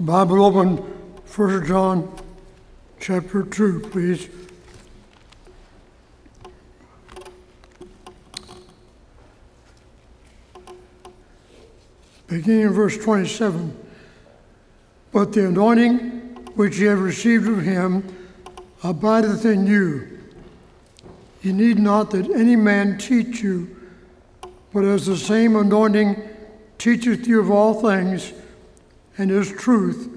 Bible open, 1 John chapter 2, please. Beginning in verse 27. But the anointing which ye have received of him abideth in you. Ye need not that any man teach you, but as the same anointing teacheth you of all things, and is truth,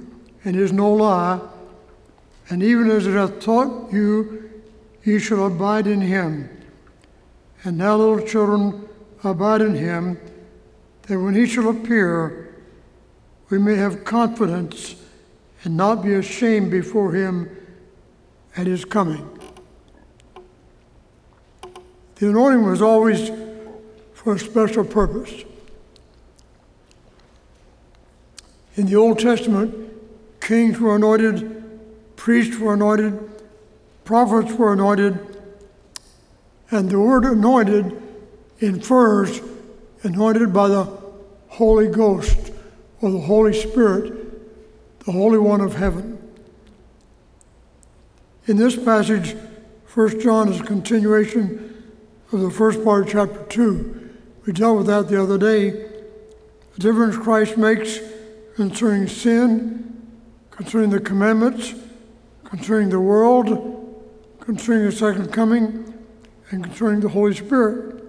and is no lie, and even as it hath taught you, ye shall abide in him. And now, little children, abide in him, that when he shall appear, we may have confidence and not be ashamed before him at his coming. The anointing was always for a special purpose. In the Old Testament, kings were anointed, priests were anointed, prophets were anointed, and the word anointed infers anointed by the Holy Ghost or the Holy Spirit, the Holy One of heaven. In this passage, 1 John is a continuation of the first part of chapter 2. We dealt with that the other day. The difference Christ makes concerning sin, concerning the commandments, concerning the world, concerning the second coming, and concerning the Holy Spirit.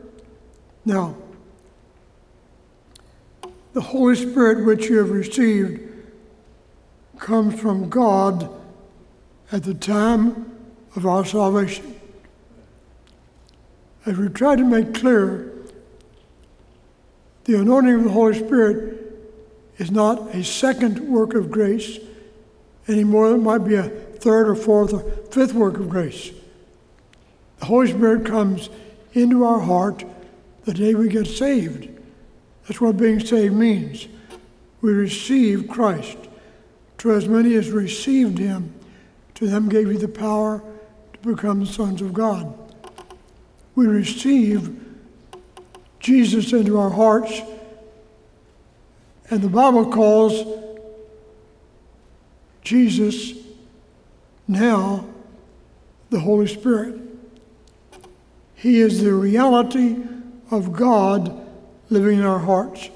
Now, the Holy Spirit which you have received comes from God at the time of our salvation. As we try to make clear, the anointing of the Holy Spirit is not a second work of grace anymore. It might be a third or fourth or fifth work of grace. The Holy Spirit comes into our heart the day we get saved. That's what being saved means. We receive Christ. To as many as received him, to them gave he the power to become sons of God we receive Jesus into our hearts. And the Bible calls Jesus now the Holy Spirit. He is the reality of God living in our hearts.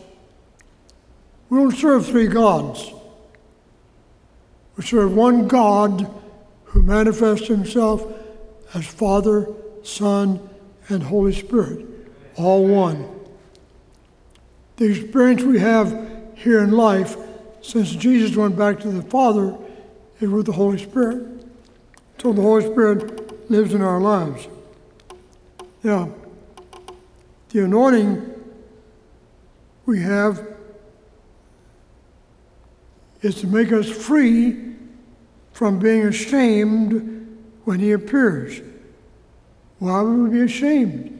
We don't serve three gods. We serve one God who manifests himself as Father, Son, and Holy Spirit, all one. The experience we have here in life since Jesus went back to the Father is with the Holy Spirit. So the Holy Spirit lives in our lives. Now, the anointing we have is to make us free from being ashamed when He appears. Why would we be ashamed?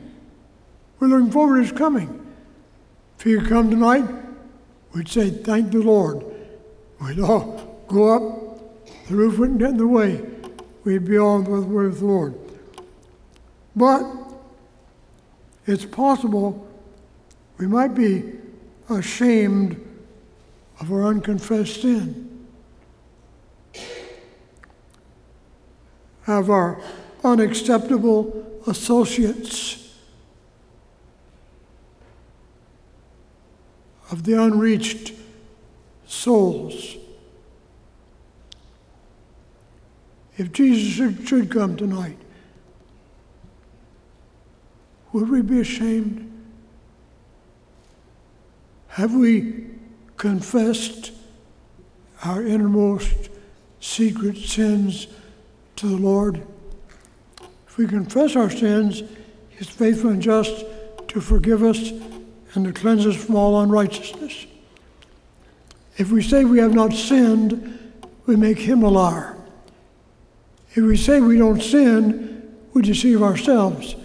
We're looking forward to his coming. If he come tonight, we'd say, Thank the Lord. We'd all go up, the roof wouldn't get in the way. We'd be on with, with the Lord. But it's possible we might be ashamed of our unconfessed sin, of our unacceptable associates of the unreached souls. If Jesus should, come tonight, would we be ashamed? Have we confessed our innermost secret sins to the Lord? If we confess our sins, He is faithful and just to forgive us and to cleanse us from all unrighteousness. If we say we have not sinned, we make Him a liar. If we say we don't sin, we deceive ourselves.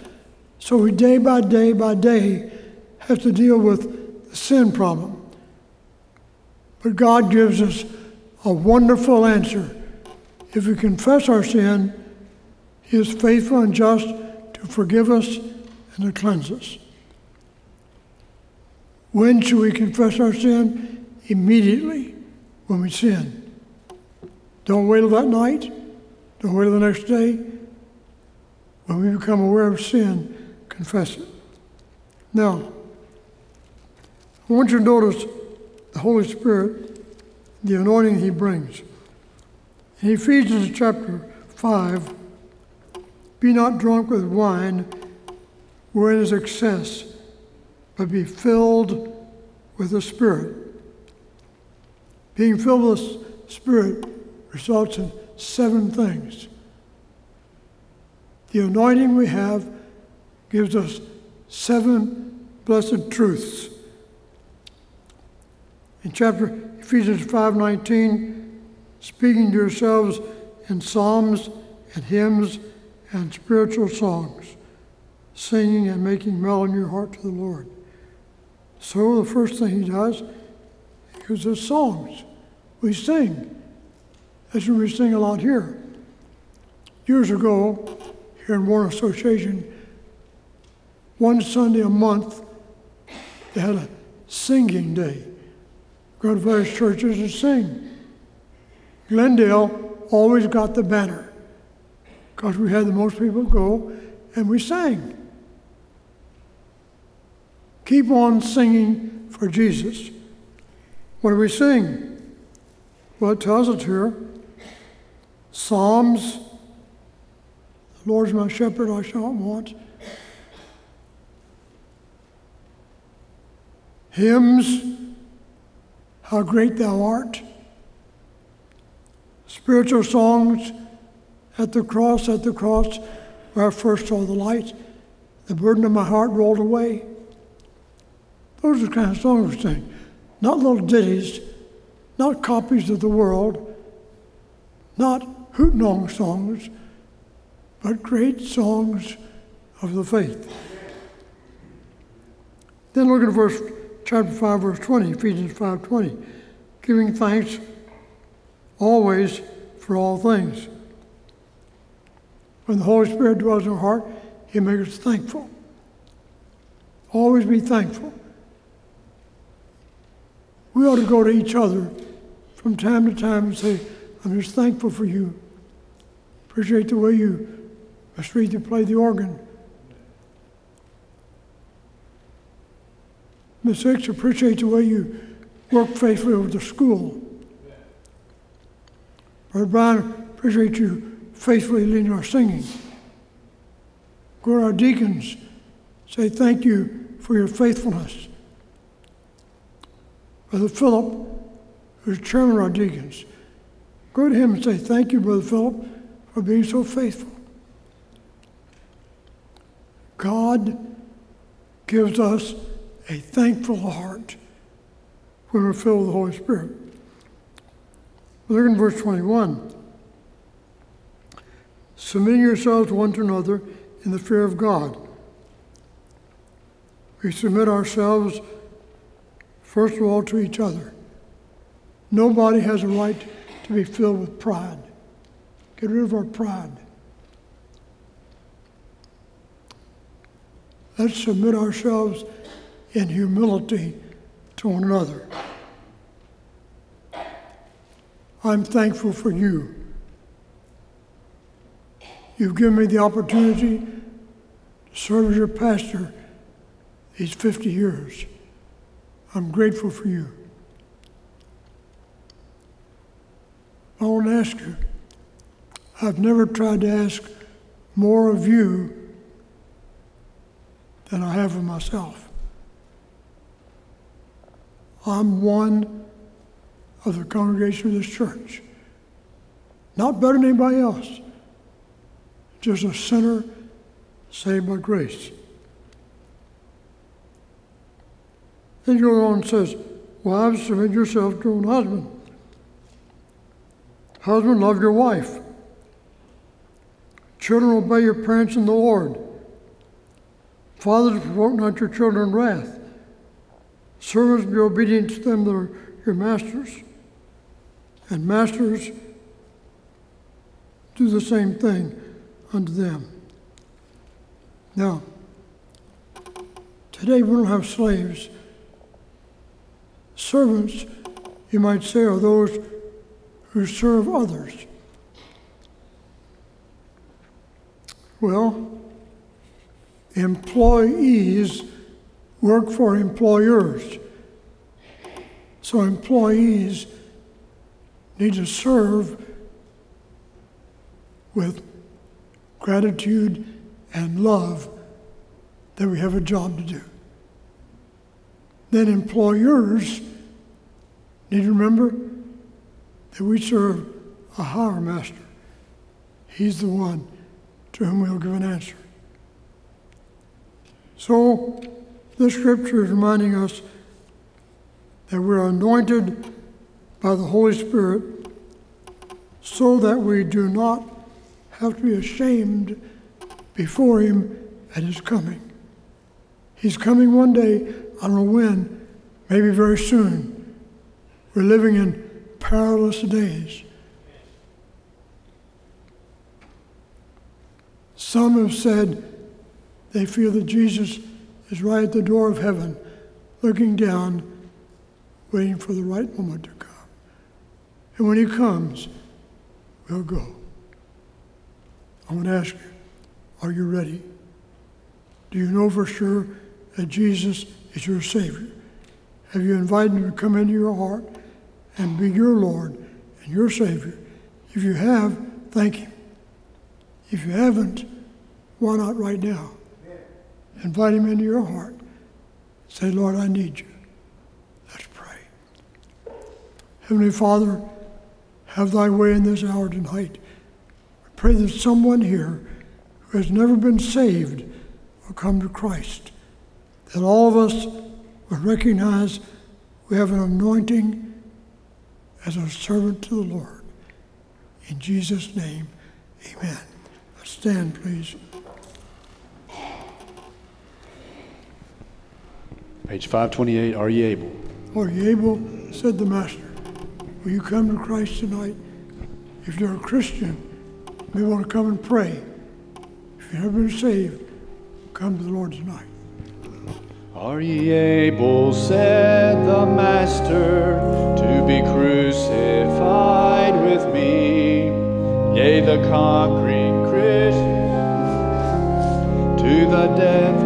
So we day by day by day have to deal with the sin problem. But God gives us a wonderful answer. If we confess our sin, he is faithful and just to forgive us and to cleanse us. When should we confess our sin? Immediately when we sin. Don't wait till that night. Don't wait till the next day. When we become aware of sin, confess it. Now, I want you to notice the Holy Spirit, the anointing He brings. He feeds us in Ephesians chapter 5, be not drunk with wine, wherein is excess, but be filled with the Spirit. Being filled with the Spirit results in seven things. The anointing we have gives us seven blessed truths. In chapter Ephesians 5:19, speaking to yourselves in psalms and hymns and spiritual songs, singing and making melody in your heart to the Lord. So the first thing he does, he gives us songs. We sing. That's what we sing a lot here. Years ago, here in Warren Association, one Sunday a month, they had a singing day. Go to various churches and sing. Glendale always got the banner because we had the most people go and we sang. Keep on singing for Jesus. What do we sing? Well, it tells us here Psalms, the Lord's my shepherd, I shall not want. Hymns, how great thou art. Spiritual songs, at the cross, at the cross, where I first saw the light, the burden of my heart rolled away. Those are the kind of songs we sing. Not little ditties, not copies of the world, not hoot songs, but great songs of the faith. Then look at verse chapter 5, verse 20, Ephesians 5 20. Giving thanks always for all things. When the Holy Spirit dwells in our heart, He makes us thankful. Always be thankful. We ought to go to each other from time to time and say, I'm just thankful for you. Appreciate the way you, Mr. Reed, you play the organ. Miss Hicks, appreciate the way you work faithfully with the school. Brother Brian, appreciate you faithfully leading our singing. Go to our deacons, say thank you for your faithfulness. Brother Philip, who's chairman of our deacons, go to him and say thank you, Brother Philip, for being so faithful. God gives us a thankful heart when we're filled with the Holy Spirit. Look in verse 21. Submitting yourselves one to another in the fear of God. We submit ourselves, first of all, to each other. Nobody has a right to be filled with pride. Get rid of our pride. Let's submit ourselves in humility to one another. I'm thankful for you. You've given me the opportunity to serve as your pastor these 50 years. I'm grateful for you. I want to ask you I've never tried to ask more of you than I have of myself. I'm one of the congregation of this church. Not better than anybody else, just a sinner saved by grace. Then he goes on and says, Wives, submit yourself to your husband. Husband, love your wife Children, obey your parents in the Lord. Fathers, provoke not your children wrath. Servants, be obedient to them that are your masters. And masters, do the same thing unto them. Now, today we don't have slaves. Servants, you might say, are those who serve others. Well, employees work for employers. So employees need to serve with gratitude and love that we have a job to do. Then employers need to remember that we serve a higher master. He's the one to whom we'll give an answer. So, this scripture is reminding us that we're anointed by the Holy Spirit so that we do not have to be ashamed before Him at His coming. He's coming one day, I don't know when, maybe very soon. We're living in perilous days. Some have said they feel that Jesus is right at the door of heaven, looking down, waiting for the right moment to come. And when he comes, we'll go. I want to ask you, are you ready? Do you know for sure that Jesus is your Savior? Have you invited him to come into your heart and be your Lord and your Savior? If you have, thank him. If you haven't, why not right now? Invite him into your heart. Say, Lord, I need you. Let's pray. Heavenly Father, have thy way in this hour tonight. I pray that someone here who has never been saved will come to Christ. That all of us will recognize we have an anointing as a servant to the Lord. In Jesus' name, amen. Let's stand, please. Page 528, Are Ye Able? Are you able? said the Master. Will you come to Christ tonight? If you're a Christian, you may want to come and pray. If you've never been saved, come to the Lord tonight. Are ye able, said the Master, to be crucified with me? Yea, the conquering Christian, to the death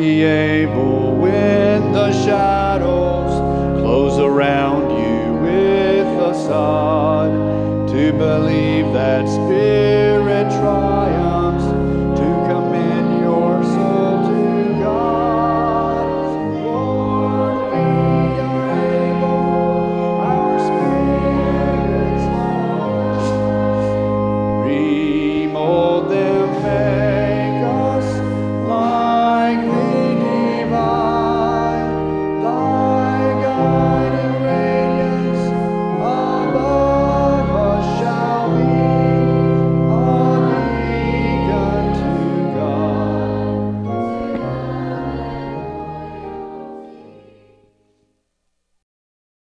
Ye able when the shadows close around you with a sod to believe that spirit?